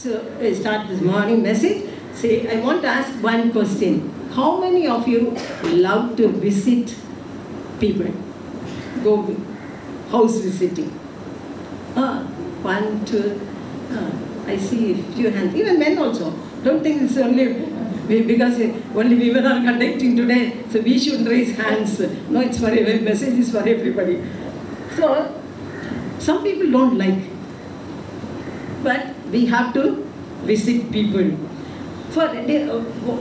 So I start this morning message. Say, I want to ask one question. How many of you love to visit people? Go house visiting. Ah, one, two. Ah, I see a few hands. Even men also. Don't think it's only because only women are conducting today, so we should raise hands. No, it's for every message is for everybody. So some people don't like, we have to visit people. For uh,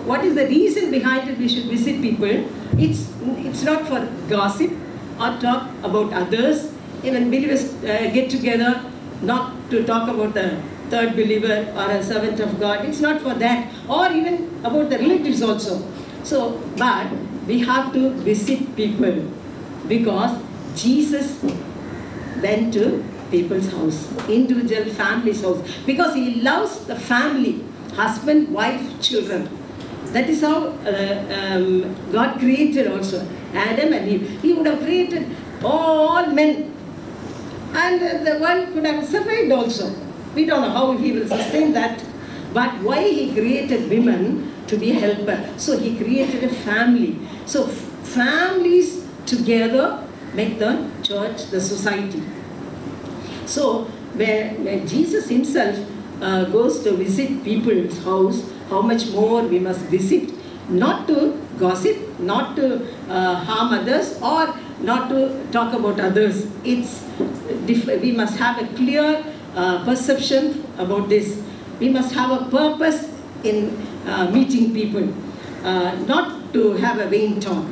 what is the reason behind it? We should visit people. It's it's not for gossip or talk about others. Even believers uh, get together not to talk about the third believer or a servant of God. It's not for that, or even about the relatives also. So, but we have to visit people because Jesus went to people's house, individual family's house, because he loves the family, husband, wife, children. That is how uh, um, God created also Adam and Eve. He would have created all men, and the world could have survived also. We don't know how he will sustain that, but why he created women to be a helper. So he created a family. So families together make the church, the society. So when, when Jesus himself uh, goes to visit people's house, how much more we must visit, not to gossip, not to uh, harm others, or not to talk about others. It's we must have a clear uh, perception about this. We must have a purpose in uh, meeting people, uh, not to have a vain talk.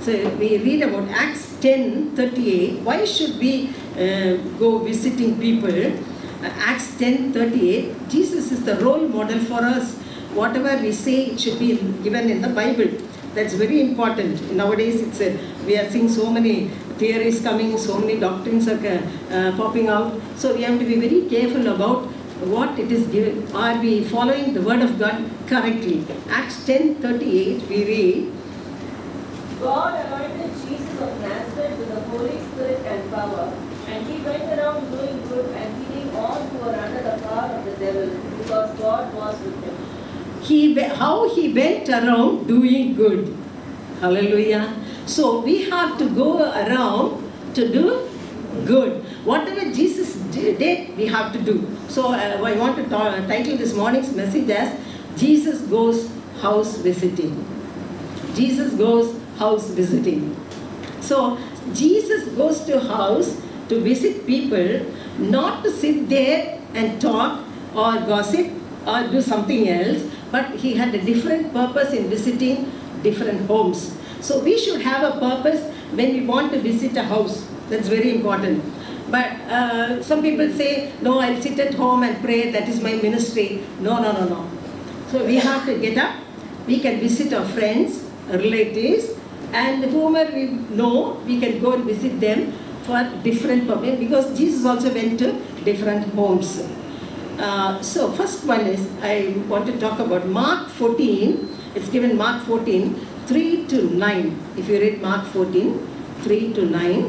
So we read about Acts 10 38. Why should we go visiting people? Uh, Acts 10:38, Jesus is the role model for us. Whatever we say, it should be given in the Bible. That's very important. Nowadays, it's a, we are seeing so many theories coming, so many doctrines are uh, popping out. So we have to be very careful about what it is given. Are we following the word of God correctly? Acts 10:38, we read. God anointed Jesus of Nazareth with the Holy Spirit and power, and he went around doing good and healing all who were under the power of the devil, because God was with him. he how he went around doing good. Hallelujah. So we have to go around to do good. Whatever jesus did we have to do. So uh, i want to ta- title this morning's message as jesus goes house visiting. Jesus goes house visiting. So jesus goes to house to visit people not to sit there and talk or gossip or do something else but he had a different purpose in visiting different homes. So we should have a purpose when we want to visit a house. That's very important. But uh, some people say no i'll sit at home and pray. That is my ministry. No no no no. So we have to get up. We can visit our friends relatives and whomever we know we can go and visit them for different purpose because jesus also went to different homes uh, so first one is I want to talk about Mark 14. It's given Mark 14, 3 to 9. If you read Mark 14, 3 to 9.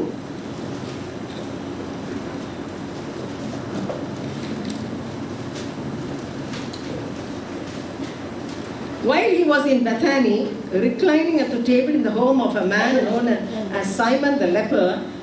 While he was in Bethany, reclining at the table in the home of a man known as Simon the leper,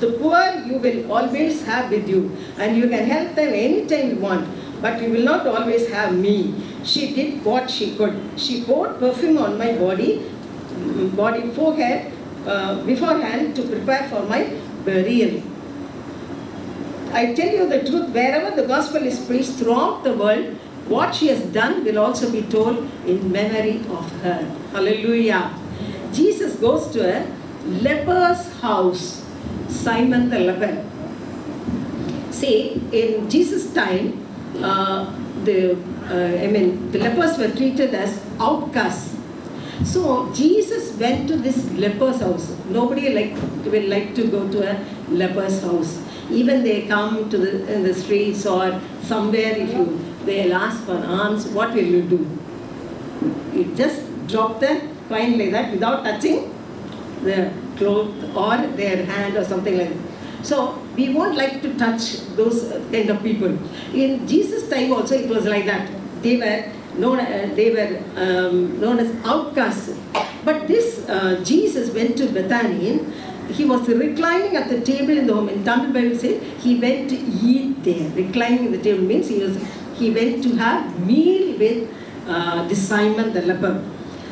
The poor you will always have with you, and you can help them anytime you want, but you will not always have me. She did what she could. She poured perfume on my body, mm, body forehead, uh, beforehand to prepare for my burial. I tell you the truth, wherever the gospel is preached throughout the world, what she has done will also be told in memory of her. Hallelujah. Jesus goes to a leper's house, Simon the leper. See, in Jesus' time, uh, the uh, I mean, the lepers were treated as outcasts. So Jesus went to this leper's house. Nobody like will like to go to a leper's house. Even they come to the in the streets or somewhere, if you they'll ask for alms, what will you do? You just drop the coin like that without touching the cloth or their hand or something like that. So we won't like to touch those kind of people. In Jesus' time also it was like that. They were known, uh, they were um, known as outcasts. But this uh, Jesus went to Bethany. He was reclining at the table in the home. In Tamil Bible says he went to eat there. Reclining at the table means he was he went to have meal with uh, this Simon the leper.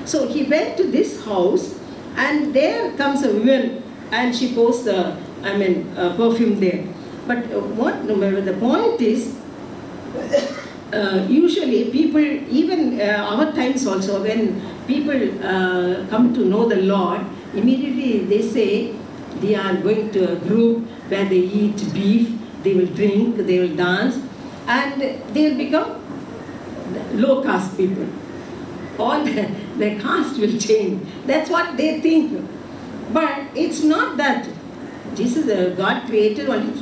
So he went to this house, and there comes a woman, and she pours the I mean uh, perfume there. But uh, what the point is, uh, usually people, even uh, our times also, when people uh, come to know the Lord, immediately they say they are going to a group where they eat beef, they will drink, they will dance, and they will become low caste people. All their caste will change. That's what they think. But it's not that. Jesus, uh, God created only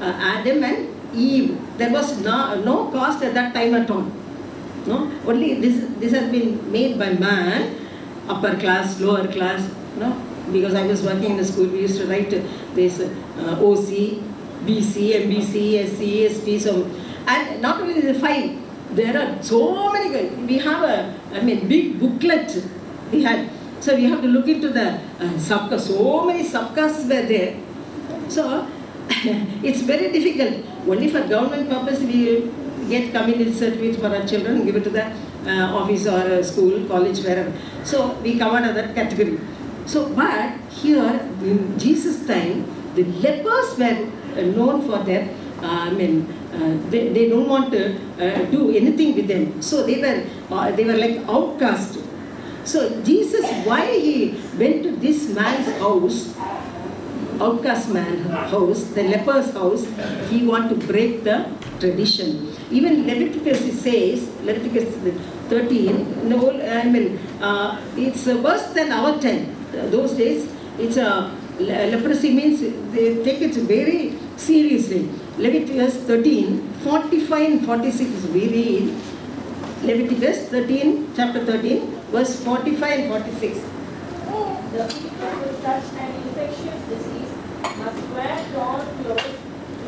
uh, Adam and Eve. There was no, no caste at that time at all. No, only this this has been made by man, upper class, lower class. No, because I was working in a school, we used to write this uh, OC, BC, MBC, SC, ST. So, and not only the five, there are so many. guys. We have a, I mean, big booklet. We had. So we have to look into the uh. So many subcastes were there. So it's very difficult. Only for government purpose we get community certificate for our children, give it to the uh, office or uh, school, college, wherever. So we cover another category. So, but here in Jesus' time, the lepers were uh, known for their, I mean, uh, they, they don't want to uh, do anything with them. So they were, uh, they were like outcast. So Jesus, why he went to this man's house, outcast man house, the leper's house, he want to break the tradition. Even Leviticus says, Leviticus 13, no, I mean, uh, it's worse than our time. Those days, it's a leprosy means they take it very seriously. Leviticus 13, 45 and 46 we read Leviticus 13, chapter 13, verse 45 and 46. The people with such an infectious disease must wear torn clothes,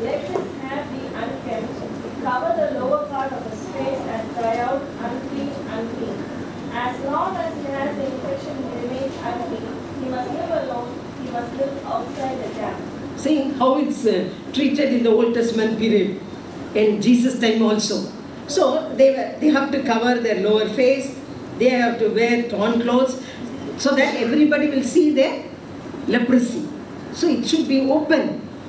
let his hair be unkempt, cover the lower part of his face and cry out, unclean, unclean. As long as he has the infection, he remains unclean. He must live alone, he must live outside the camp. See how it's uh, treated in the Old Testament period, in Jesus' time also. So they they have to cover their lower face, they have to wear torn clothes, so that everybody will see their leprosy. So it should be open.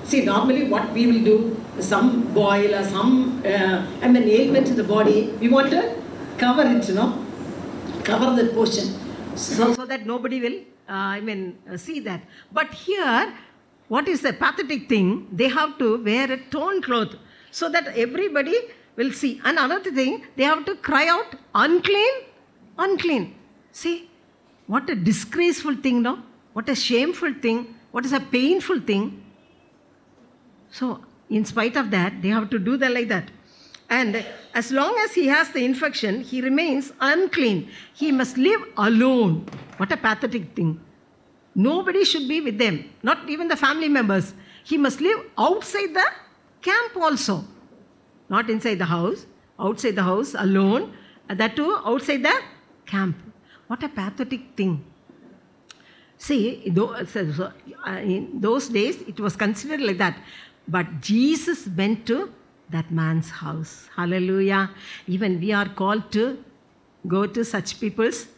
See, normally what we will do, some boil or some, uh, I mean, ailment to the body, we want to cover it, you know, cover that portion, so, so that nobody will, uh, I mean, uh, see that. But here, what is the pathetic thing? They have to wear a torn cloth so that everybody will see. And another thing, they have to cry out, unclean, unclean. See, what a disgraceful thing, no? What a shameful thing. What is a painful thing. So, in spite of that, they have to do that like that. And as long as he has the infection, he remains unclean. He must live alone. What a pathetic thing. Nobody should be with them, not even the family members. He must live outside the camp also, not inside the house, outside the house alone, that too outside the camp. What a pathetic thing. See, uh, in those days it was considered like that. But Jesus went to that man's house. Hallelujah. Even we are called to go to such people's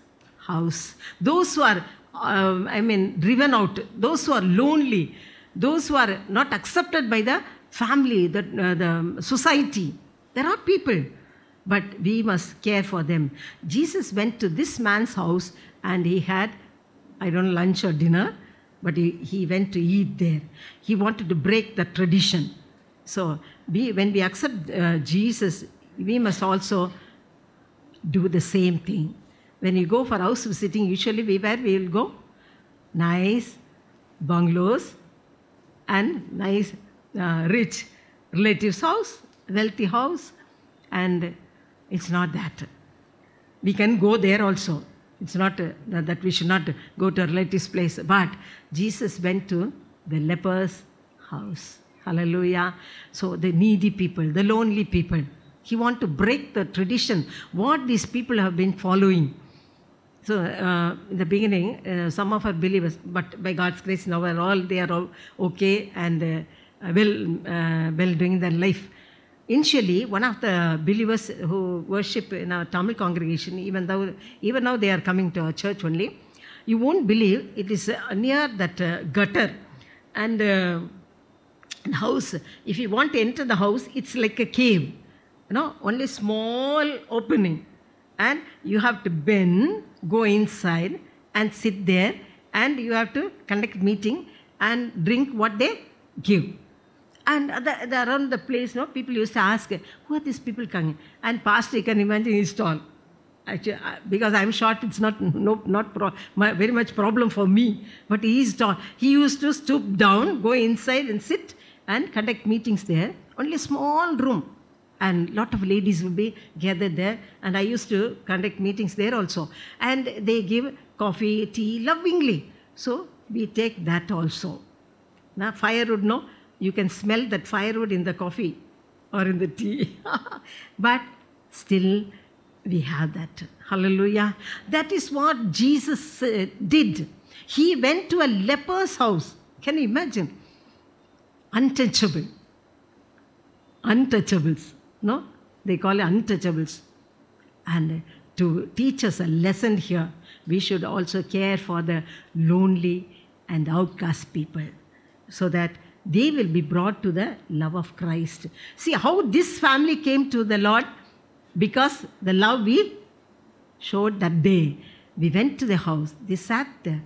house. Those who are, um, I mean, driven out, those who are lonely, those who are not accepted by the family, the, uh, the society. There are people, but we must care for them. Jesus went to this man's house and he had, I don't know, lunch or dinner, but he, he went to eat there. He wanted to break the tradition. So we, when we accept uh, Jesus, we must also do the same thing. When you go for house visiting, usually we where we will go? Nice bungalows and nice uh, rich relatives' house, wealthy house, and it's not that. We can go there also. It's not uh, that we should not go to a relative's place, but Jesus went to the leper's house. Hallelujah. So the needy people, the lonely people. He want to break the tradition, what these people have been following. So uh, in the beginning, uh, some of our believers, but by God's grace, now are all they are all okay and uh, well, uh, well doing their life. Initially, one of the believers who worship in our Tamil congregation, even though even now they are coming to our church only, you won't believe it is near that uh, gutter and uh, house. If you want to enter the house, it's like a cave, you know, only small opening, and you have to bend, go inside, and sit there, and you have to conduct meeting and drink what they give. And the, the, around the place, no, people used to ask, who are these people coming? And pastor, you can imagine his tall. Actually, uh, because I'm short, it's not no, not pro, my, very much problem for me. But he is tall. He used to stoop down, go inside and sit and conduct meetings there. Only small room. And lot of ladies will be gathered there. And I used to conduct meetings there also. And they give coffee, tea lovingly. So we take that also. Now firewood, no? You can smell that firewood in the coffee or in the tea. but still we have that. Hallelujah. That is what Jesus uh, did. He went to a leper's house. Can you imagine? Untouchable. Untouchables. No? They call it untouchables. And to teach us a lesson here, we should also care for the lonely and outcast people so that they will be brought to the love of Christ. See how this family came to the Lord because the love we showed that day. We went to the house, they sat there.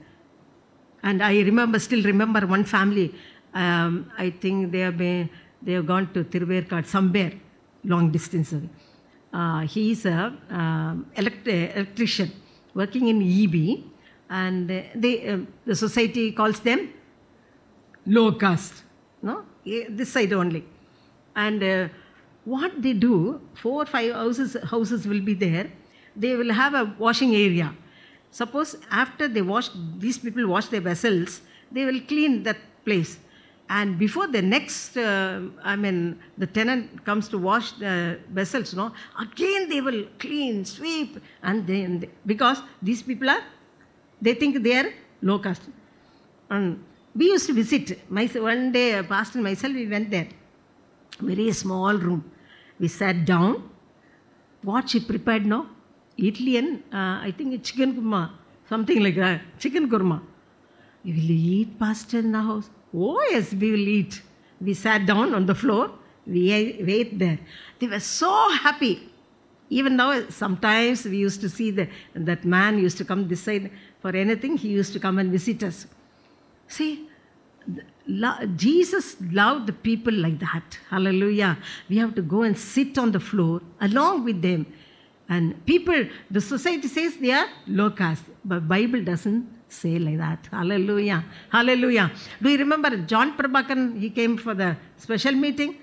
And I remember, still remember one family, um, I think they have, been, they have gone to Tiruverkad somewhere, long distance. Uh, he is a um, elect- electrician working in EB, and they, uh, the society calls them low caste, no? This side only. And uh, what they do, four or five houses, houses will be there. They will have a washing area. Suppose after they wash, these people wash their vessels, they will clean that place. And before the next, uh, I mean, the tenant comes to wash the vessels, no, again they will clean, sweep, and then they, because these people are, they think they are low caste. And we used to visit. My, one day, pastor and myself, we went there. Very small room. We sat down. What she prepared no Idli and uh, I think chicken kurma, something like that. Chicken kurma. We will eat, pastor, in the house. Oh, yes, we will eat. We sat down on the floor. We ate there. They were so happy. Even now, sometimes we used to see the, that man used to come this side for anything. He used to come and visit us. See, Jesus loved the people like that. Hallelujah. We have to go and sit on the floor along with them. And people, the society says they are low caste, but Bible doesn't say like that. Hallelujah. Hallelujah. Do you remember John Prabhakaran? He came for the special meeting.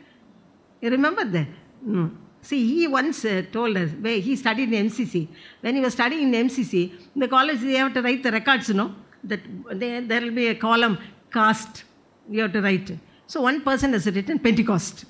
You remember that? No. See, he once uh, told us, where he studied in MCC. When he was studying in MCC, in the college they have to write the records, you know. That there, will be a column, caste, you have to write. So one person has written Pentecost.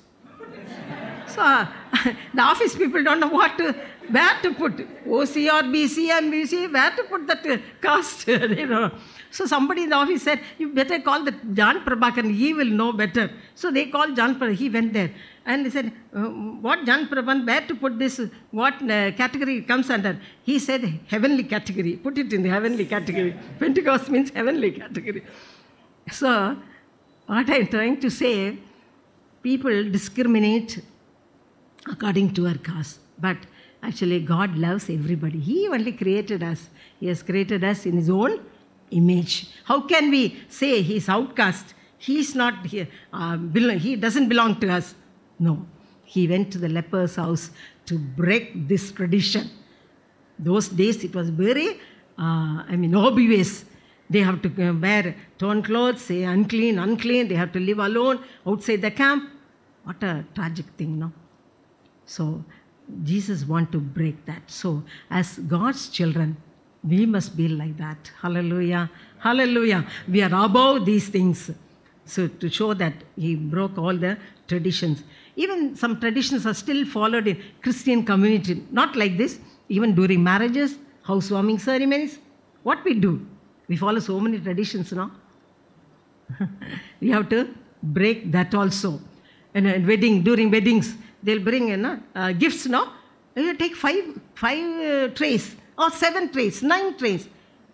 so uh, the office people don't know what to, where to put OC or BC and BC, where to put that caste, you know. So somebody in the office said, you better call the John Prabhakaran, he will know better. So they called John Prabhakaran, he went there. And he said, uh, what John Prabhakaran, where to put this, what uh, category it comes under? He said, heavenly category, put it in the heavenly category. Pentecost means heavenly category. So, what I'm trying to say, people discriminate according to our caste. But actually, God loves everybody. He only created us. He has created us in His own image. How can we say He's outcast? He's not here. Uh, he doesn't belong to us. No. He went to the leper's house to break this tradition. Those days it was very, uh, I mean, obvious. They have to uh, wear torn clothes, say unclean, unclean. They have to live alone outside the camp. What a tragic thing, no? So Jesus want to break that. So as God's children, we must be like that. Hallelujah. Hallelujah. We are above these things. So to show that he broke all the traditions. Even some traditions are still followed in Christian community. Not like this. Even during marriages, housewarming ceremonies. What we do? We follow so many traditions now. we have to break that also. And uh, wedding, during weddings, they'll bring you know, uh, gifts, no? You take five, five uh, trays or seven trays, nine trays.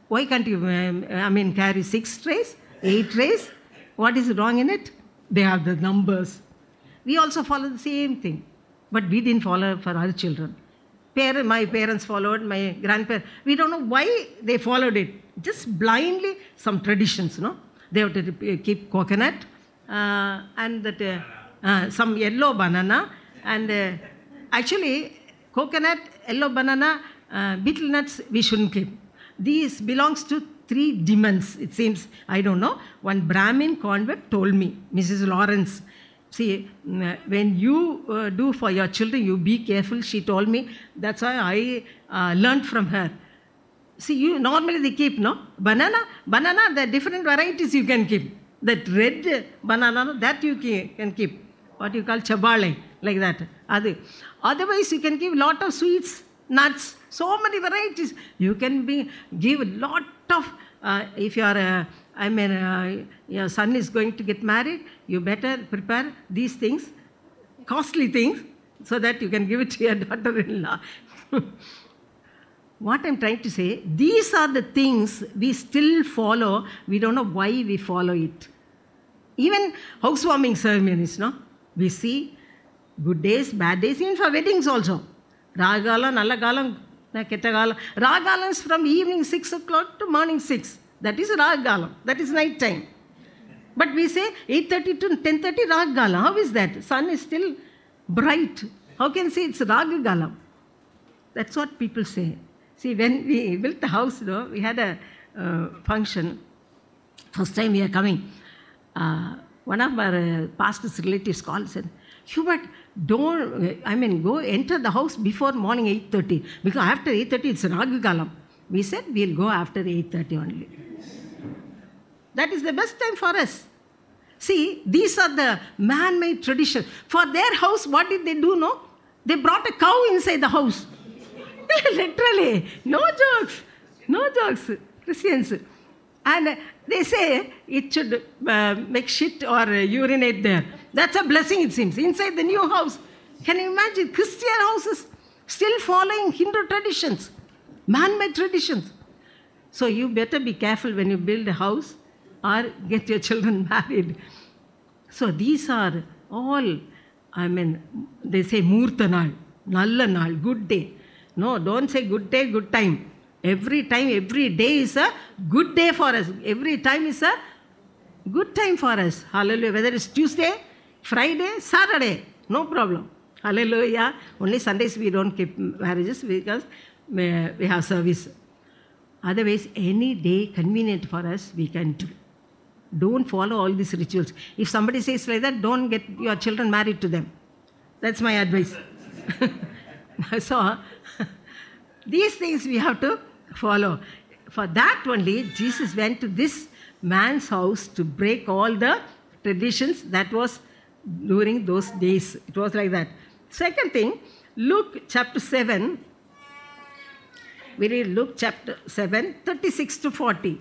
Why can't you, um, I mean, carry six trays, eight trays? What is wrong in it? They have the numbers. We also follow the same thing, but we didn't follow for our children. Parent, my parents followed, my grandparents. We don't know why they followed it. Just blindly, some traditions, no? They have to keep coconut uh, and that uh, uh, some yellow banana and uh, actually coconut, yellow banana, uh, betel nuts we shouldn't keep. These belongs to three demons. It seems I don't know. One Brahmin convert told me, Mrs. Lawrence. See, mm, when you uh, do for your children, you be careful. She told me. That's why I uh, learned from her. See, you normally they keep no banana. Banana, the different varieties you can keep. That red banana, that you can keep. What you call chabale, like that. Otherwise, you can give lot of sweets, nuts, so many varieties. You can be give a lot of. Uh, if you are, uh, I mean, uh, your son is going to get married, you better prepare these things, costly things, so that you can give it to your daughter-in-law. what I'm trying to say, these are the things we still follow. We don't know why we follow it. Even housewarming ceremonies, no? We see good days, bad days, even for weddings also. Ragalam, Nallagalam, Kettagalam. Ragalam is from evening 6 o'clock to morning 6. That is Ragalam. That is night time. But we say 8.30 to 10.30 Ragalam. How is that? Sun is still bright. How can you say it's Ragalam? That's what people say. See, when we built the house, though, we had a uh, function. First time we are coming. Uh, one of our uh, pastor's relatives called and said, Hubert, don't, I mean, go enter the house before morning 8.30. Because after 8.30, it's Ragagalam. We said, we'll go after 8.30 only. That is the best time for us. See, these are the man-made traditions. For their house, what did they do, no? They brought a cow inside the house. Literally. No jokes. No jokes. Christians. And they say it should uh, make shit or uh, urinate there. That's a blessing, it seems, inside the new house. Can you imagine? Christian houses still following Hindu traditions, man made traditions. So you better be careful when you build a house or get your children married. So these are all, I mean, they say Murtha Nal, Nalla Nal, good day. No, don't say good day, good time. Every time, every day is a good day for us. Every time is a good time for us. Hallelujah. Whether it's Tuesday, Friday, Saturday, no problem. Hallelujah. Only Sundays we don't keep marriages because uh, we have service. Otherwise, any day convenient for us, we can do. Don't follow all these rituals. If somebody says like that, don't get your children married to them. That's my advice. so, these things we have to follow. For that only, Jesus went to this man's house to break all the traditions that was during those days. It was like that. Second thing, Luke chapter 7. We read Luke chapter 7, 36 to 40.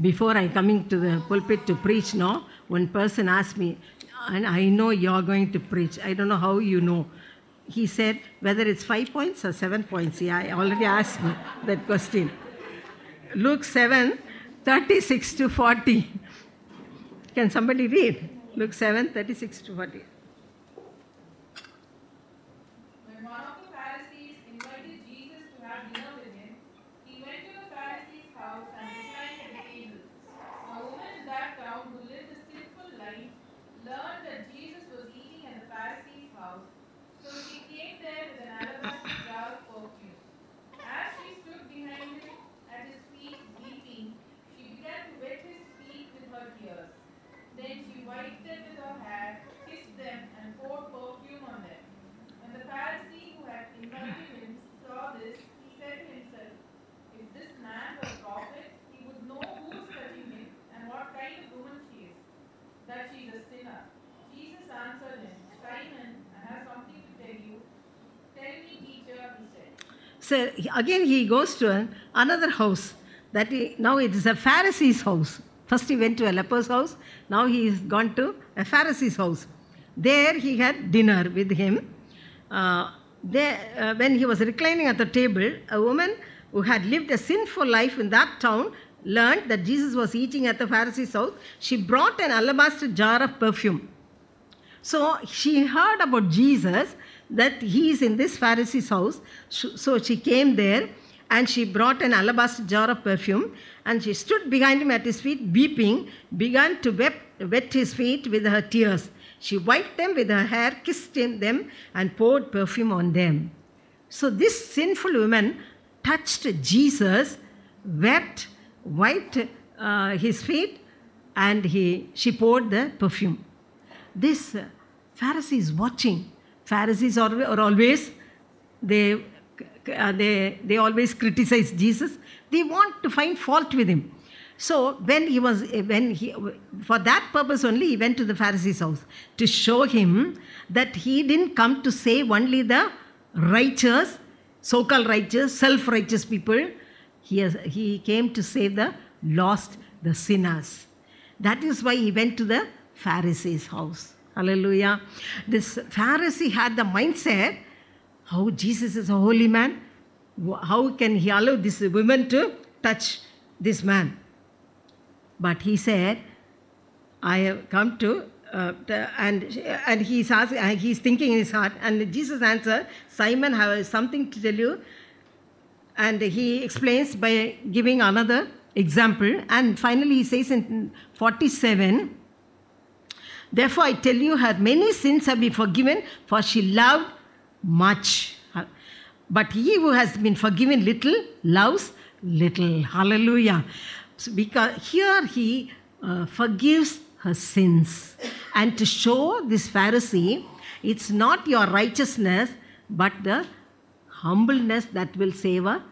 Before I coming to the pulpit to preach, no, one person asked me, and I know you're going to preach. I don't know how you know. He said whether it's five points or seven points. Yeah, I already asked me that question. Luke 7, 36 to 40. Can somebody read? Luke 7, 36 to 40. When one of the Pharisees invited Jesus to have dinner with him, he went to the Pharisee's house and reclined at the table. A woman in that town who lived a sinful life So again he goes to an- another house. That he, now it is a Pharisee's house. First he went to a leper's house. Now he is gone to a Pharisee's house. There he had dinner with him. Uh, there, uh, when he was reclining at the table, a woman who had lived a sinful life in that town learned that Jesus was eating at the Pharisee's house. She brought an alabaster jar of perfume. So she heard about Jesus that he is in this Pharisee's house. So she came there and she brought an alabaster jar of perfume and she stood behind him at his feet, weeping, began to wet, his feet with her tears. She wiped them with her hair, kissed them, and poured perfume on them. So this sinful woman touched Jesus, wept, wiped uh, his feet, and he, she poured the perfume. This uh, Pharisee is watching. Pharisees are, always they, uh, they they always criticize Jesus. They want to find fault with him. So when he was when he for that purpose only he went to the Pharisee's house to show him that he didn't come to save only the righteous, so-called righteous, self-righteous people. He has, he came to save the lost, the sinners. That is why he went to the Pharisee's house. Hallelujah. This Pharisee had the mindset how Jesus is a holy man. How can he allow this woman to touch this man? But he said, I have come to, uh, and, and he's, asking, he's thinking in his heart, and Jesus answered, Simon, I have something to tell you. And he explains by giving another example. And finally, he says in 47, Therefore, I tell you, her many sins have been forgiven, for she loved much. But he who has been forgiven little loves little. Hallelujah. So because here he uh, forgives her sins. And to show this Pharisee, it's not your righteousness, but the humbleness that will save a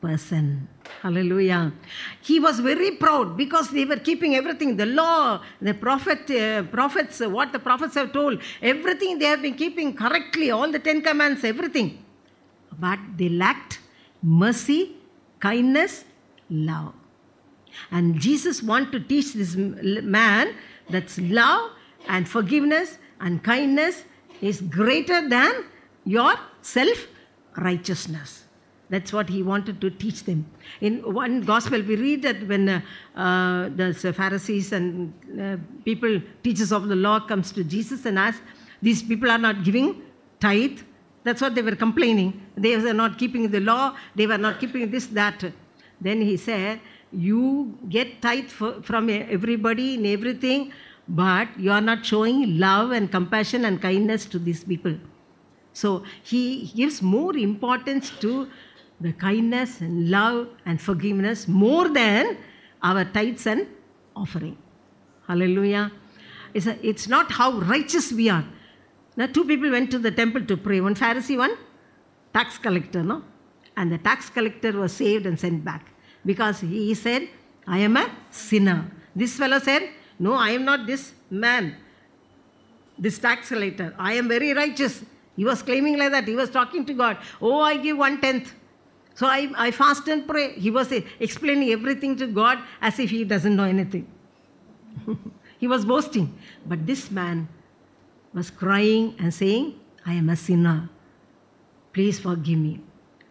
person. Hallelujah. He was very proud because they were keeping everything, the law, the prophet, uh, prophets, uh, what the prophets have told, everything they have been keeping correctly, all the Ten Commandments, everything. But they lacked mercy, kindness, love. And Jesus wanted to teach this man that love and forgiveness and kindness is greater than your self righteousness. That's what he wanted to teach them. In one gospel, we read that when uh, uh, the Pharisees and uh, people, teachers of the law, comes to Jesus and asks, these people are not giving tithe. That's what they were complaining. They were not keeping the law. They were not keeping this, that. Then he said, you get tithe for, from everybody in everything, but you are not showing love and compassion and kindness to these people. So he gives more importance to the kindness and love and forgiveness more than our tithes and offering. Hallelujah. It's, a, it's not how righteous we are. Now, two people went to the temple to pray one Pharisee, one tax collector, no? And the tax collector was saved and sent back because he said, I am a sinner. This fellow said, No, I am not this man, this tax collector. I am very righteous. He was claiming like that. He was talking to God. Oh, I give one tenth. So I, I fast and pray. He was explaining everything to God as if he doesn't know anything. he was boasting. But this man was crying and saying, I am a sinner. Please forgive me.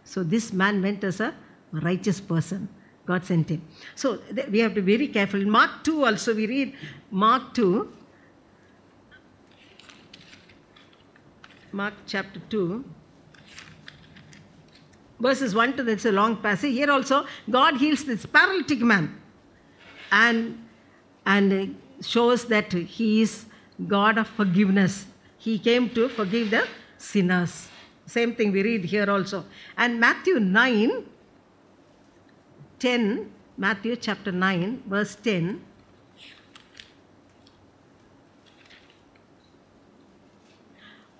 So this man went as a righteous person. God sent him. So we have to be very careful. Mark 2 also we read Mark 2. Mark chapter 2. Verses 1 to that's a long passage. Here also, God heals this paralytic man and, and shows that he is God of forgiveness. He came to forgive the sinners. Same thing we read here also. And Matthew 9, 10, Matthew chapter 9, verse 10.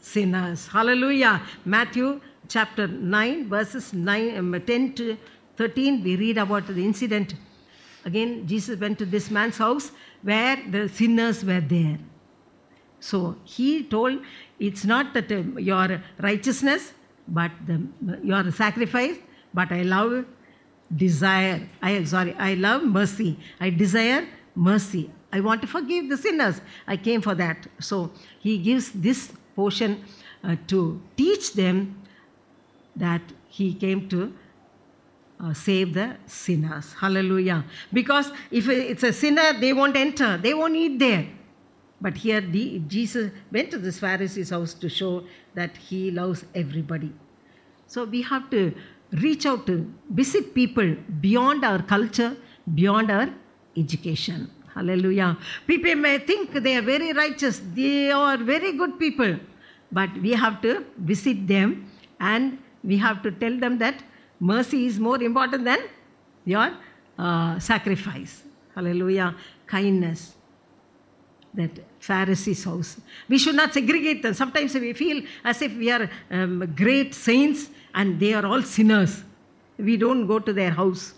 sinners. Hallelujah. Matthew chapter 9, verses 9, um, 10 to 13, we read about the incident. Again, Jesus went to this man's house where the sinners were there. So he told, it's not that uh, your righteousness, but the, your sacrifice, but I love desire. I sorry, I love mercy. I desire mercy. I want to forgive the sinners. I came for that. So he gives this portion uh, to teach them that he came to uh, save the sinners. Hallelujah. Because if it's a sinner, they won't enter, they won't eat there. But here, the, Jesus went to this Pharisee's house to show that he loves everybody. So we have to reach out to visit people beyond our culture, beyond our education. Hallelujah. People may think they are very righteous, they are very good people, but we have to visit them and we have to tell them that mercy is more important than your uh, sacrifice. Hallelujah. Kindness. That Pharisee's house. We should not segregate them. Sometimes we feel as if we are um, great saints and they are all sinners. We don't go to their house.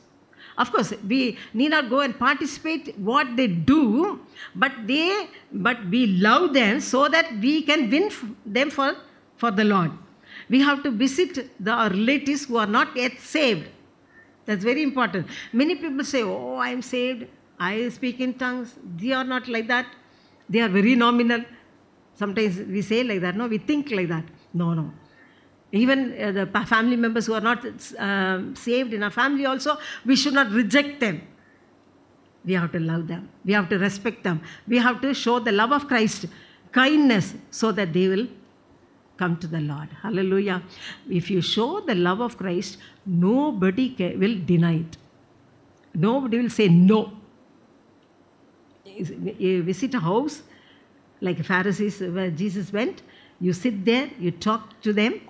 Of course, we need not go and participate what they do, but they but we love them so that we can win them for, for the Lord. We have to visit the, relatives who are not yet saved. That's very important. Many people say, Oh, I am saved. I speak in tongues. They are not like that. They are very nominal. Sometimes we say like that. No, we think like that. No, no. Even uh, the family members who are not uh, saved in our family, also, we should not reject them. We have to love them. We have to respect them. We have to show the love of Christ, kindness, so that they will come to the Lord. Hallelujah. If you show the love of Christ, nobody will deny it. Nobody will say no. You visit a house like Pharisees where Jesus went, you sit there, you talk to them,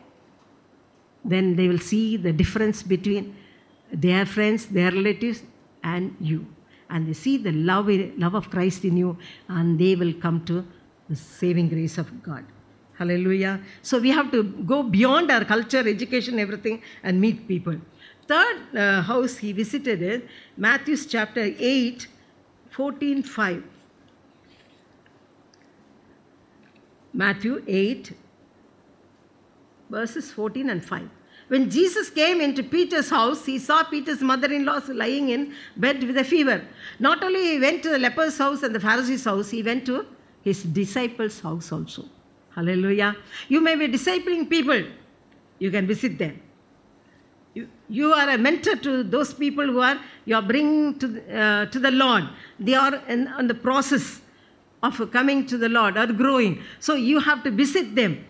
then they will see the difference between their friends, their relatives, and you. And they see the love, love of Christ in you, and they will come to the saving grace of God. Hallelujah. So we have to go beyond our culture, education, everything, and meet people. Third uh, house he visited is Matthew's chapter 8, 14, 5. Matthew 8, verses 14 and 5. When Jesus came into Peter's house, he saw Peter's mother in law lying in bed with a fever. Not only he went to the leper's house and the Pharisee's house, he went to his disciples' house also. Hallelujah. You may be discipling people, you can visit them. You, are a mentor to those people who are you are bringing to, uh, to the Lord. They are in, in the process of coming to the Lord or growing. So you have to visit them.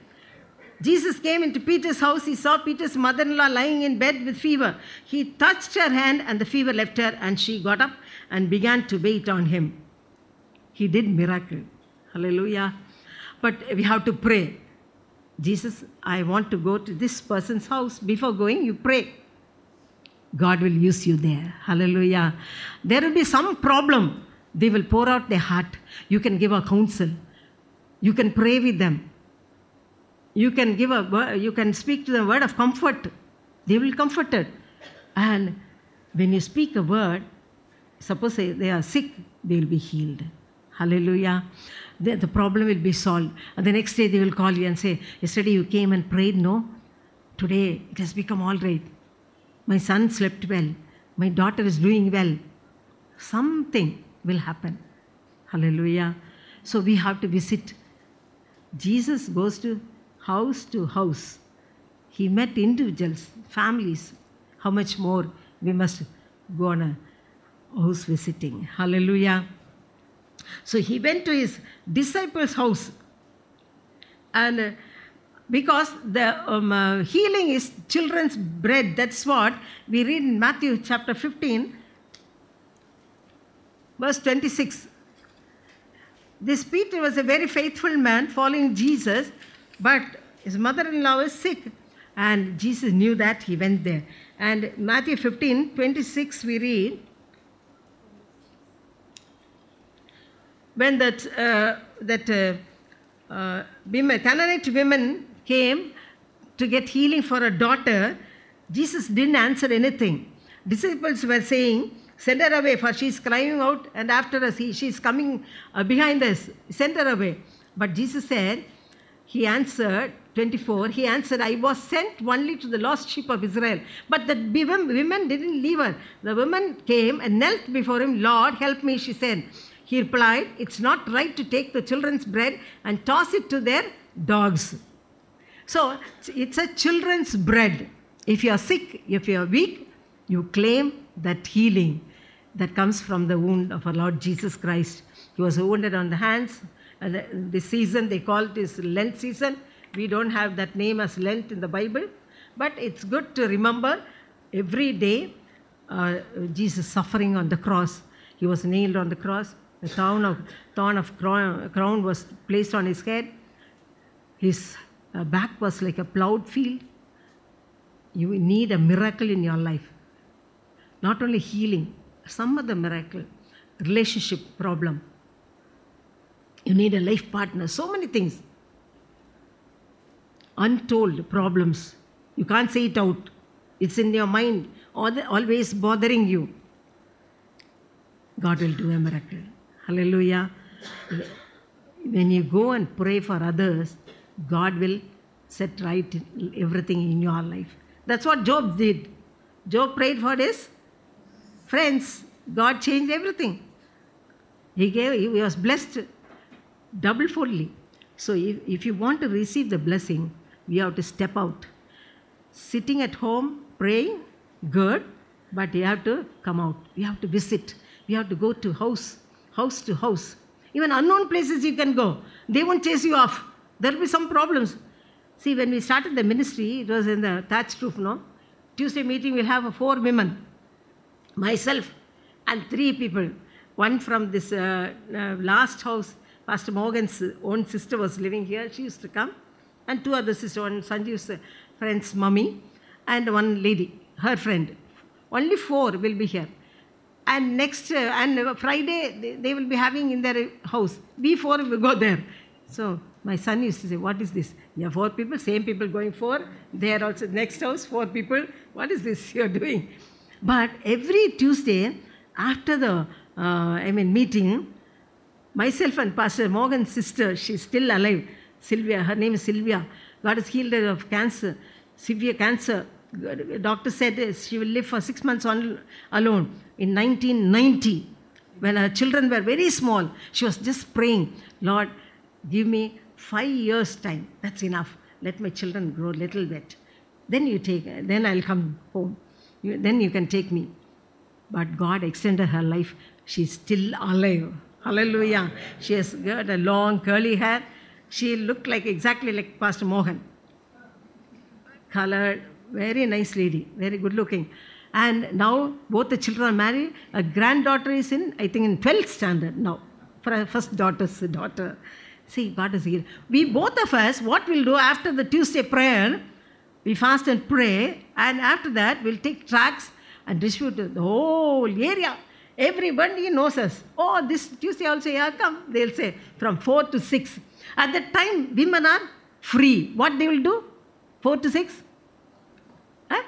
Jesus came into Peter's house. He saw Peter's mother in law lying in bed with fever. He touched her hand, and the fever left her, and she got up and began to wait on him. He did miracle. Hallelujah. But we have to pray. Jesus, I want to go to this person's house. Before going, you pray. God will use you there. Hallelujah. There will be some problem. They will pour out their heart. You can give a counsel. You can pray with them. You can give a you can speak to them a word of comfort. They will be comforted. And when you speak a word, suppose they are sick, they will be healed. Hallelujah. The, the problem will be solved. And the next day they will call you and say, Yesterday you came and prayed, no? Today it has become all right. My son slept well. My daughter is doing well. Something will happen. Hallelujah. So we have to visit. Jesus goes to house to house. He met individuals, families. How much more we must go on a house visiting. Hallelujah. So he went to his disciples' house. And uh, because the um, uh, healing is children's bread, that's what we read in Matthew chapter 15, verse 26. This Peter was a very faithful man following Jesus, but his mother in law is sick. And Jesus knew that, he went there. And Matthew 15 26, we read, when that, uh, that uh, uh, women, Canaanite women came to get healing for a daughter, Jesus didn't answer anything. Disciples were saying, Send her away, for she is crying out, and after us, he, she is coming uh, behind us. Send her away. But Jesus said, He answered, 24, He answered, I was sent only to the lost sheep of Israel. But the women didn't leave her. The woman came and knelt before him, Lord, help me, she said. He replied, It's not right to take the children's bread and toss it to their dogs. So it's a children's bread. If you are sick, if you are weak, you claim that healing that comes from the wound of our Lord Jesus Christ. He was wounded on the hands. The- season, they call it is Lent season. We don't have that name as Lent in the Bible. But it's good to remember every day uh, Jesus suffering on the cross. He was nailed on the cross. The thorn of, thorn of crown, crown was placed on his head. His uh, back was like a plowed field. You need a miracle in your life. Not only healing, some other miracle, relationship problem. You need a life partner, so many things. Untold problems. You can't say it out. It's in your mind, al- always bothering you. God will do a miracle. Hallelujah. When you go and pray for others, God will set right everything in your life. That's what Job did. Job prayed for his friends. God changed everything. He gave, he was blessed double foldly. So if, if you want to receive the blessing, we have to step out. Sitting at home, praying, good, but you have to come out. You have to visit. You have to go to house, house to house. Even unknown places you can go. They won't chase you off. There will be some problems. See, when we started the ministry, it was in the thatched roof, no? Tuesday meeting, we'll have four women myself and three people. One from this uh, uh, last house, Pastor Morgan's own sister was living here. She used to come. And two other sisters, one Sanjeev's friend's mummy, and one lady, her friend. Only four will be here. And next, uh, and Friday, they, they will be having in their house. We four will go there. So my son used to say, What is this? You have four people, same people going four. There also, next house, four people. What is this you're doing? But every Tuesday, after the, uh, I mean, meeting, myself and Pastor Morgan's sister, she's still alive, Sylvia, her name is Sylvia. God has healed her of cancer, severe cancer. Doctor said she will live for six months on, alone. In 1990, when her children were very small, she was just praying, Lord, give me five years' time. That's enough. Let my children grow a little bit. Then you take, then I'll come home. You, then you can take me. But God extended her life. She's still alive. Hallelujah. She has got a long curly hair. She looked like exactly like Pastor Mohan. Colored, very nice lady, very good looking. And now both the children are married. A granddaughter is in, I think, in 12th standard now. For first daughter's daughter. See, God is here. We both of us, what we'll do after the Tuesday prayer, we fast and pray, and after that, we'll take tracts and distribute to the whole area. Everybody knows us. Oh, this Tuesday also, yeah, come. They'll say from 4 to 6. At that time, women are free. What they will do? 4 to 6? Huh?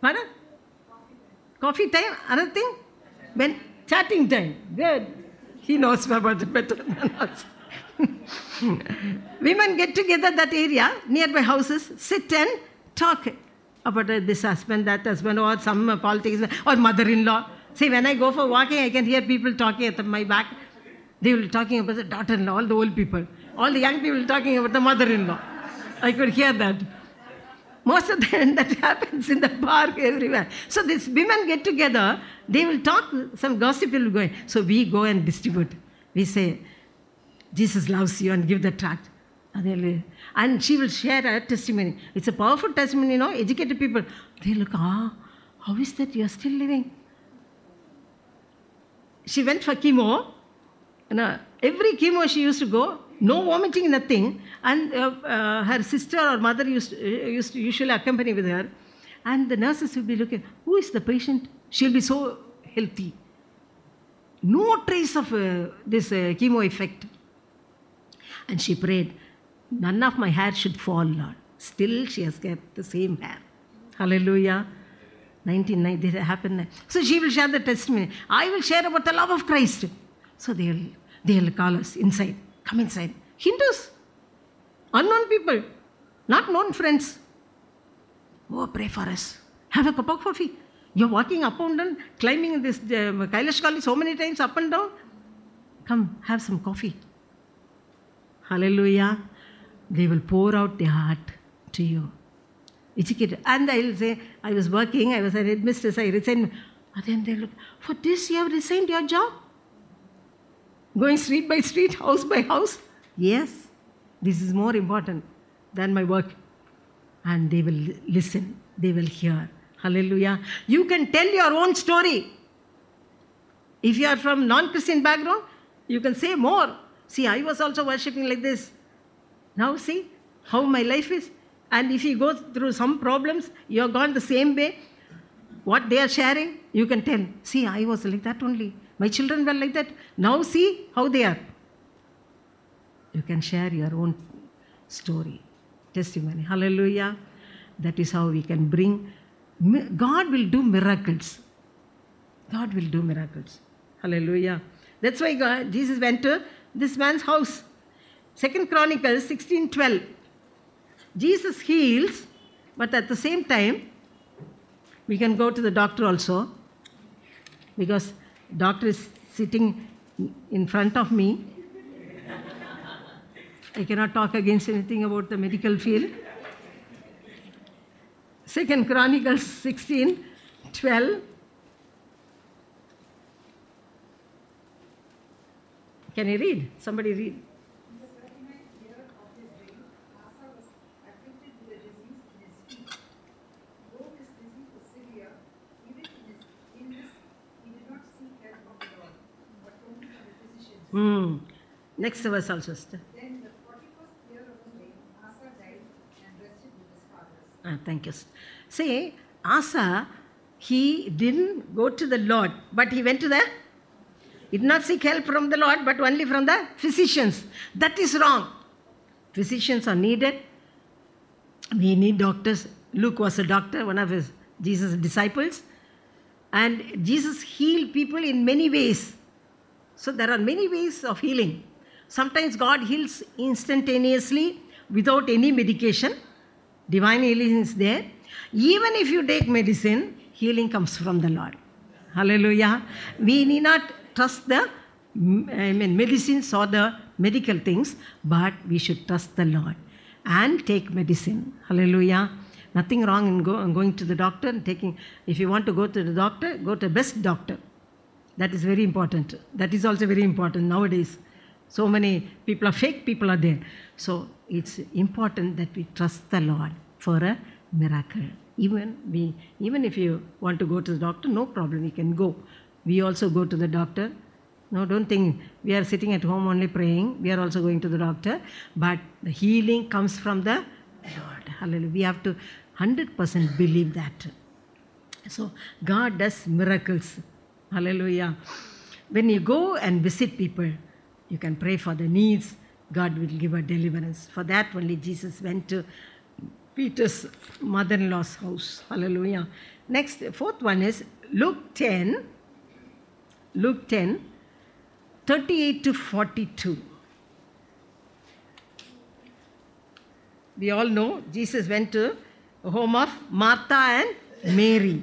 Pardon? Coffee time? Another thing? When chatting time. Good. He knows about it better than us. Women get together that area, nearby houses, sit and talk about uh, this husband, that husband, or some uh, politics, or mother-in-law. See, when I go for walking, I can hear people talking at my back. They will be talking about the daughter-in-law, all the old people. All the young people talking about the mother-in-law. I could hear that. Most of the time that happens in the park everywhere. So these women get together, they will talk, some gossip will go. So we go and distribute. We say, Jesus loves you and give the tract. And, she will share her testimony. It's a powerful testimony, you know, educated people. They look, ah, how is that you're still living? She went for chemo. You know, every chemo she used to go, No vomiting, nothing. And uh, uh, her sister or mother used, uh, used to usually accompany with her. And the nurses would be looking, who is the patient? She'll be so healthy. No trace of this chemo effect. And she prayed, None of my hair should fall, Lord. Still, she has kept the same hair. Hallelujah. 1990 did happen. So she will share the testimony. I will share about the love of Christ. So they'll, they'll call us inside. Come inside. Hindus, unknown people, not known friends. Oh, pray for us. Have a cup of coffee. You're walking up and down, climbing this uh, Kailash Kali so many times up and down. Come, have some coffee. Hallelujah. They will pour out their heart to you. Educated. And I will say, I was working, I was a headmistress, I resigned. And then they look, for this you have resigned your job? Going street by street, house by house? Yes, this is more important than my work. And they will listen, they will hear. Hallelujah. You can tell your own story. If you are from non-Christian background, you can say more. See, I was also worshipping like this. Now see how my life is. And if you go through some problems, you are gone the same way. What they are sharing, you can tell. See, I was like that only. My children were like that. Now see how they are. You can share your own story, testimony. Hallelujah. That is how we can bring. God will do miracles. God will do miracles. Hallelujah. That's why God, Jesus went to this man's house. Second Chronicles 16:12. Jesus heals, but at the same time, we can go to the doctor also, because doctor is sitting in front of me. I cannot talk against anything about the medical field. Second Chronicles 16, 12. Can you read? Somebody read. Hmm. Next verse also, sister. Then the forty-first year of his reign, Asa died and rested with his fathers. Ah, thank you. Say, Asa, he didn't go to the Lord, but he went to the. He did not seek help from the Lord, but only from the physicians. That is wrong. Physicians are needed. We need doctors. Luke was a doctor, one of his Jesus' disciples. And Jesus healed people in many ways. So there are many ways of healing. Sometimes God heals instantaneously without any medication. Divine healing is there. Even if you take medicine, healing comes from the Lord. Hallelujah. We need not trust the I mean medicines or the medical things, but we should trust the Lord and take medicine. Hallelujah. Nothing wrong in go, going to the doctor and taking. If you want to go to the doctor, go to the best doctor. That is very important. That is also very important nowadays. So many people are fake, people are there. So it's important that we trust the Lord for a miracle. Even we, even if you want to go to the doctor, no problem, you can go. We also go to the doctor. No, don't think we are sitting at home only praying. We are also going to the doctor. But the healing comes from the Lord. Hallelujah. We have to 100% believe that. So God does miracles. Hallelujah. When you go and visit people, you can pray for the needs. God will give a deliverance. For that only Jesus went to Peter's mother-in-law's house. Hallelujah. Next, fourth one is Luke 10. Luke 10, 38 to 42. We all know Jesus went to the home of Martha and Mary.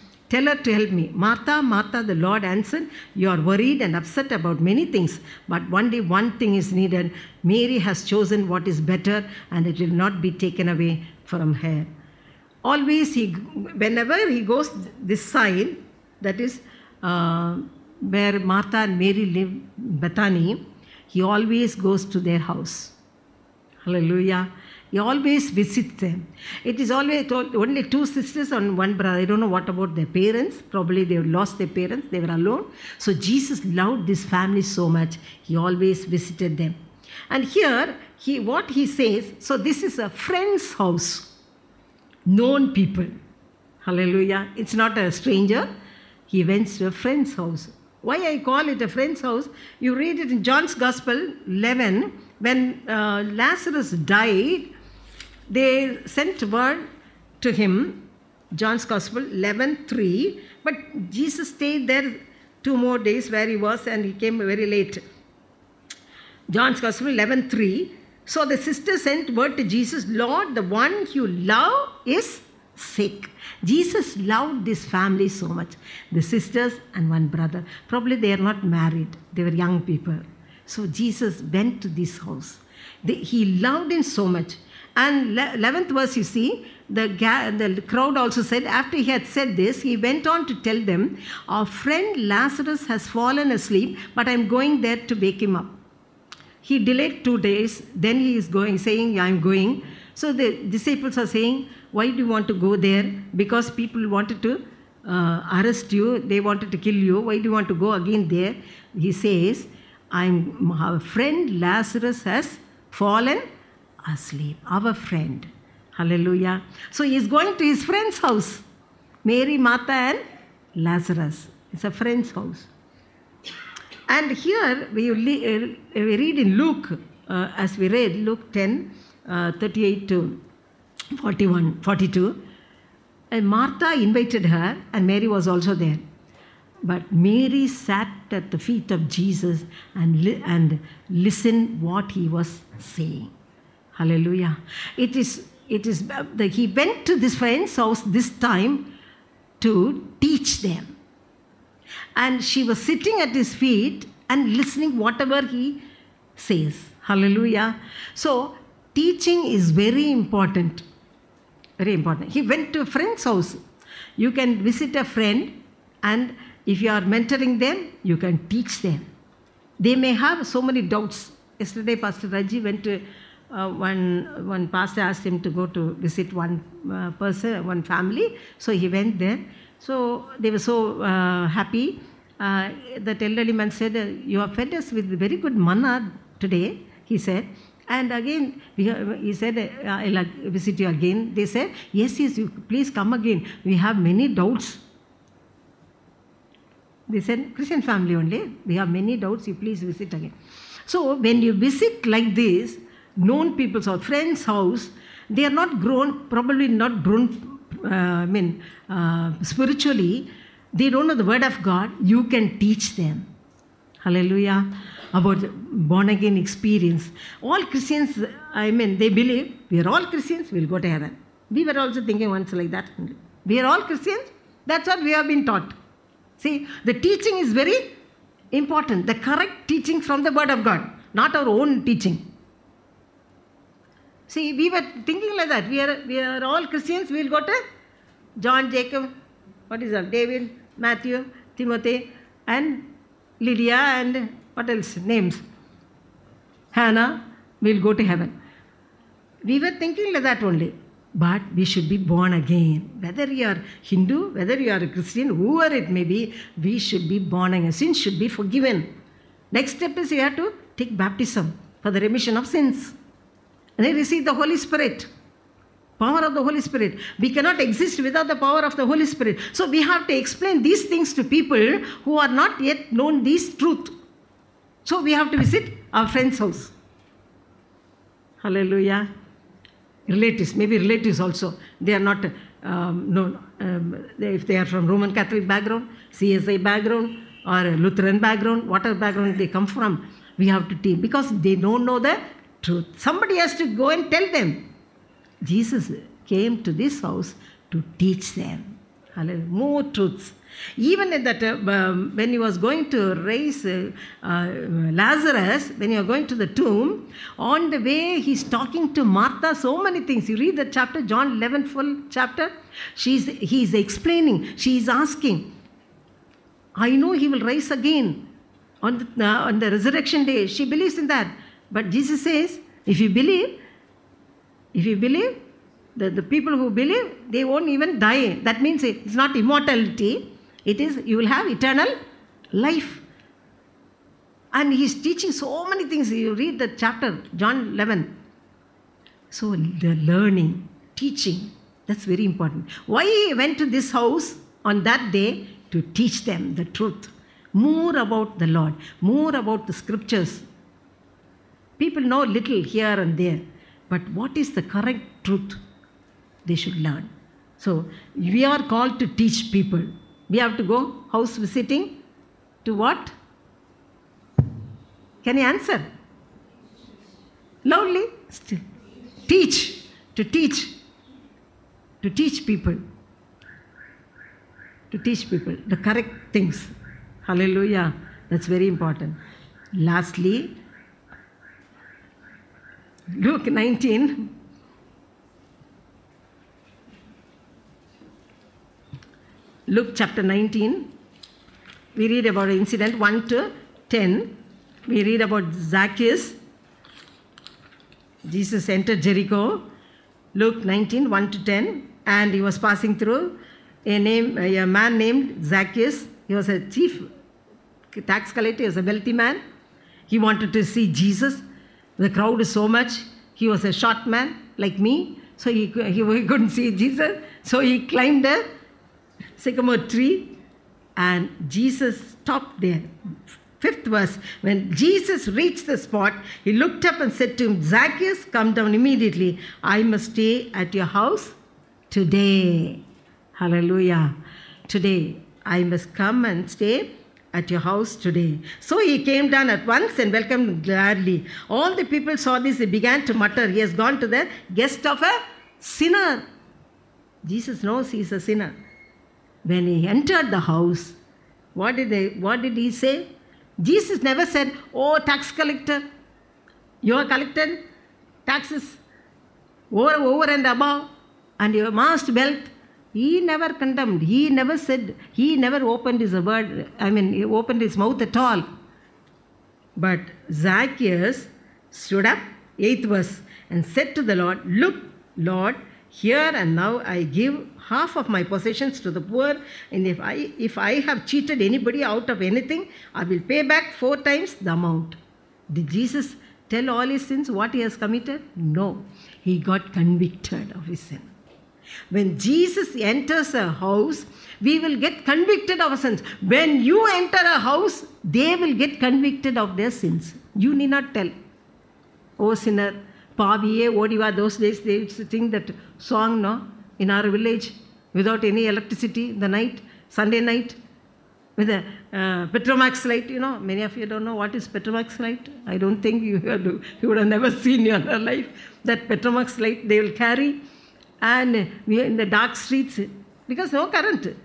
Tell her to help me. Martha, Martha, the Lord answered, You are worried and upset about many things, but only one thing is needed. Mary has chosen what is better, and it will not be taken away from her. always he, whenever he goes this side, that is uh, where Martha and Mary live, Bethany, he always goes to their house. Hallelujah. He always visits them. It is always only two sisters and one brother. I don't know what about their parents. Probably they lost their parents. They were alone. So Jesus loved this family so much. He always visited them. And here, he what he says. So this is a friend's house, known people. Hallelujah. It's not a stranger. He went to a friend's house. Why I call it a friend's house? You read it in John's Gospel 11. When uh, Lazarus died, they sent word to him, John's Gospel 11 3. But Jesus stayed there two more days where he was and he came very late. John's Gospel 11 3. So the sister sent word to Jesus, Lord, the one you love is sick. Jesus loved this family so much. The sisters and one brother. Probably they are not married, they were young people. So Jesus went to this house. He loved him so much. And 11th verse, you see, the, the crowd also said, after he had said this, he went on to tell them, Our friend Lazarus has fallen asleep, but I'm going there to wake him up. He delayed two days, then he is going, saying, I'm going. So the disciples are saying, Why do you want to go there? Because people wanted to uh, arrest you, they wanted to kill you. Why do you want to go again there? He says, I'm, our friend Lazarus has fallen asleep. Our friend. Hallelujah. So he is going to his friend's house. Mary, Martha, and Lazarus. It's a friend's house. And here we, uh, we read in Luke, uh, as we read, Luke 10, uh, 38 to 41, 42. And Martha invited her, and Mary was also there. But Mary sat at the feet of Jesus and, li- and listened what he was saying. Hallelujah. It is, it is, the, he went to this friend's house this time to teach them. And she was sitting at his feet and listening whatever he says. Hallelujah. So teaching is very important. Very important. He went to a friend's house. You can visit a friend and if you are mentoring them you can teach them. They may have so many doubts. Yesterday pastor raji went to uh, one one pastor asked him to go to visit one uh, person one family. So he went there. So they were so uh, happy. Uh, that elderly man said uh, you have fed us with very good manna today he said. And again he said uh, i'll visit you again. They said yes yes you please come again. We have many doubts. They said, Christian family only. We have many doubts. You please visit again. So when you visit like this, known people's or friends' house, they are not grown, probably not grown. Uh, I mean, uh, spiritually, they don't know the word of God. You can teach them. Hallelujah. About born again experience. All Christians, I mean, they believe we are all Christians, we'll go to heaven. We were also thinking once like that. We are all Christians. That's what we have been taught. See, the teaching is very important. The correct teaching from the Word of God, not our own teaching. See, we were thinking like that. We are, we are all Christians. We will go to John, Jacob, what is that? David, Matthew, Timothy, and Lydia, and what else? Names. Hannah. We will go to heaven. We were thinking like that only. But we should be born again. Whether you are Hindu, whether you are a Christian, whoever it may be, we should be born again. Sins should be forgiven. Next step is you have to take baptism for the remission of sins. Then receive the Holy Spirit. Power of the Holy Spirit. We cannot exist without the power of the Holy Spirit. So we have to explain these things to people who are not yet known this truth. So we have to visit our friend's house. Hallelujah relatives, maybe relatives also. They are not um, known. Um, they, if they are from Roman Catholic background, CSI background, or Lutheran background, whatever background they come from, we have to teach because they don't know the truth. Somebody has to go and tell them. Jesus came to this house to teach them. Hallelujah. More truths. Even in that, uh, um, when he was going to raise uh, uh, Lazarus, when you are going to the tomb, on the way he's talking to Martha so many things. You read the chapter, John 11 full chapter. She's, he's explaining, she's asking, I know he will rise again on the, uh, on the resurrection day. She believes in that. But Jesus says, if you believe, if you believe, the, the people who believe, they won't even die. That means it's not immortality, it is you will have eternal life. And he's teaching so many things. You read the chapter, John 11. So, the learning, teaching, that's very important. Why he went to this house on that day? To teach them the truth. More about the Lord, more about the scriptures. People know little here and there, but what is the correct truth? They should learn. So, we are called to teach people. We have to go house visiting to what? Can you answer? Loudly? Still. Teach. To teach. To teach people. To teach people the correct things. Hallelujah. That's very important. Lastly, Luke 19. Luke chapter 19. We read about incident 1 to 10. We read about Zacchaeus. Jesus entered Jericho. Luke 19, 1 to 10. And he was passing through a, name, a man named Zacchaeus. He was a chief tax collector, he was a wealthy man. He wanted to see Jesus. The crowd is so much. He was a short man like me, so he, he couldn't see Jesus. So he climbed a sycamore tree and Jesus stopped there. Fifth verse When Jesus reached the spot, he looked up and said to him, Zacchaeus, come down immediately. I must stay at your house today. Hallelujah. Today, I must come and stay at your house today. So he came down at once and welcomed gladly. All the people saw this, they began to mutter, He has gone to the guest of a sinner. Jesus knows he is a sinner. When he entered the house, what did, they, what did he say? Jesus never said, Oh, tax collector, you are collected taxes over, over and above, and you amassed wealth. He never condemned. He never said, he never opened his word, I mean, he opened his mouth at all. But Zacchaeus stood up, eighth verse, and said to the Lord, Look, Lord, here and now I give half of my possessions to the poor, and if I if I have cheated anybody out of anything, I will pay back four times the amount. Did Jesus tell all his sins what he has committed? No. He got convicted of his sin. When Jesus enters a house, we will get convicted of our sins. When you enter a house, they will get convicted of their sins. You need not tell. Oh sinner, Paviye, Odiva, those days they used to sing that song, no? In our village, without any electricity, the night, Sunday night, with a uh, Petromax light, you know. Many of you don't know what is Petromax light. I don't think you, you would have never seen in your life. That Petromax light they will carry and we are in the dark streets because no current.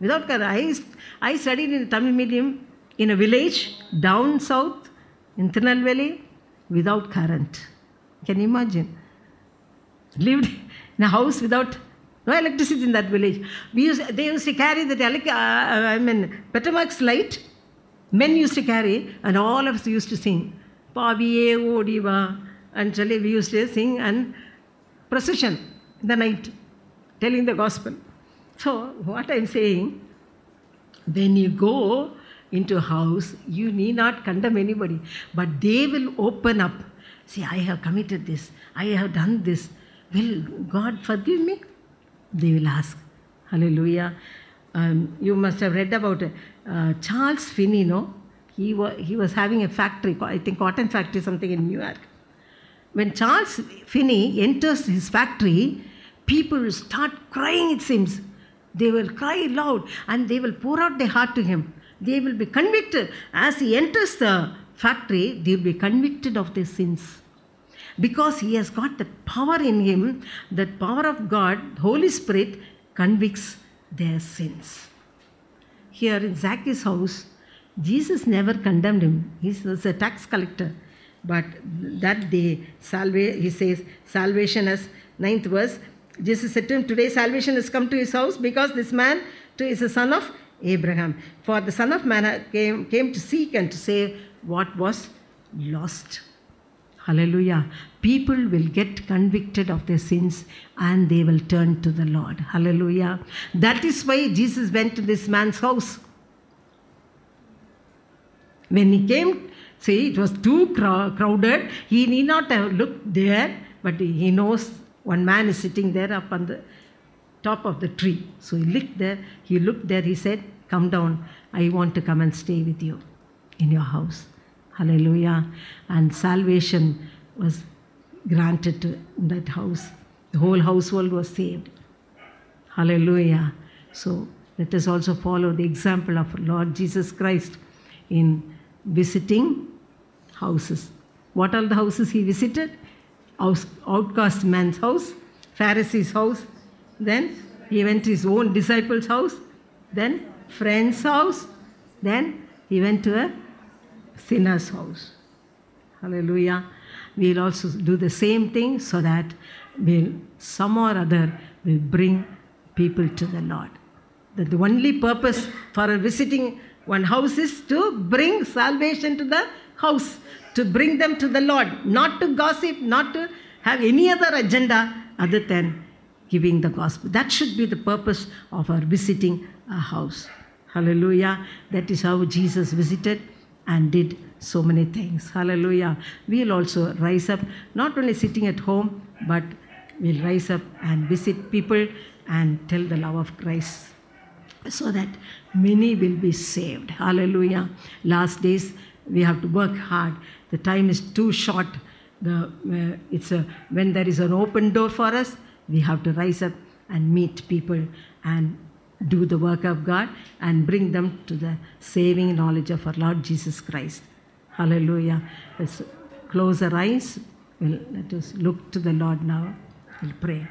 Without current. I, I studied in Tamil medium in a village down south in Tirunelveli without current. Can you imagine? Lived in a house without no electricity in that village. We used, they used to carry the tele, uh, I mean, Petromax light. Men used to carry, and all of us used to sing. Paviye Odiva. And we used to sing and procession in the night, telling the gospel. So, what I'm saying, when you go into a house, you need not condemn anybody, but they will open up. See, I have committed this, I have done this. Will God forgive me? They will ask. Hallelujah. Um, you must have read about uh, Charles Finney, no? He, wa- he was having a factory, I think cotton factory, something in New York. When Charles Finney enters his factory, people will start crying, it seems. They will cry loud and they will pour out their heart to him. They will be convicted. As he enters the factory, they will be convicted of their sins. Because he has got that power in him, that power of God, Holy Spirit convicts their sins. Here in Zacchaeus' house, Jesus never condemned him. He was a tax collector. But that day, salva- he says, salvation as ninth verse. Jesus said to him, Today salvation has come to his house because this man too is a son of Abraham. For the Son of Man came, came to seek and to save what was lost. Hallelujah. People will get convicted of their sins and they will turn to the Lord. Hallelujah. That is why Jesus went to this man's house. When he came, see, it was too crowded. He need not have looked there, but he knows one man is sitting there up on the top of the tree. So he looked there, he looked there, he said, Come down, I want to come and stay with you in your house. Hallelujah. And salvation was granted to that house. The whole household was saved. Hallelujah. So let us also follow the example of Lord Jesus Christ in visiting houses. What are the houses he visited? Outcast man's house, Pharisee's house. Then he went to his own disciples' house. Then friend's house. Then he went to a sinner's house. Hallelujah. We'll also do the same thing so that we'll some or other will bring people to the Lord. That the only purpose for visiting one house is to bring salvation to the house, to bring them to the Lord, not to gossip, not to have any other agenda other than giving the gospel. That should be the purpose of our visiting a house. Hallelujah. That is how Jesus visited and did so many things. Hallelujah. We'll also rise up, not only sitting at home, but we'll rise up and visit people and tell the love of Christ so that many will be saved. Hallelujah. Last days, we have to work hard. The time is too short. The, uh, it's a, when there is an open door for us, we have to rise up and meet people and do the work of God and bring them to the saving knowledge of our Lord Jesus Christ. Hallelujah. Let's close our eyes. We'll, let us look to the Lord now. We'll pray.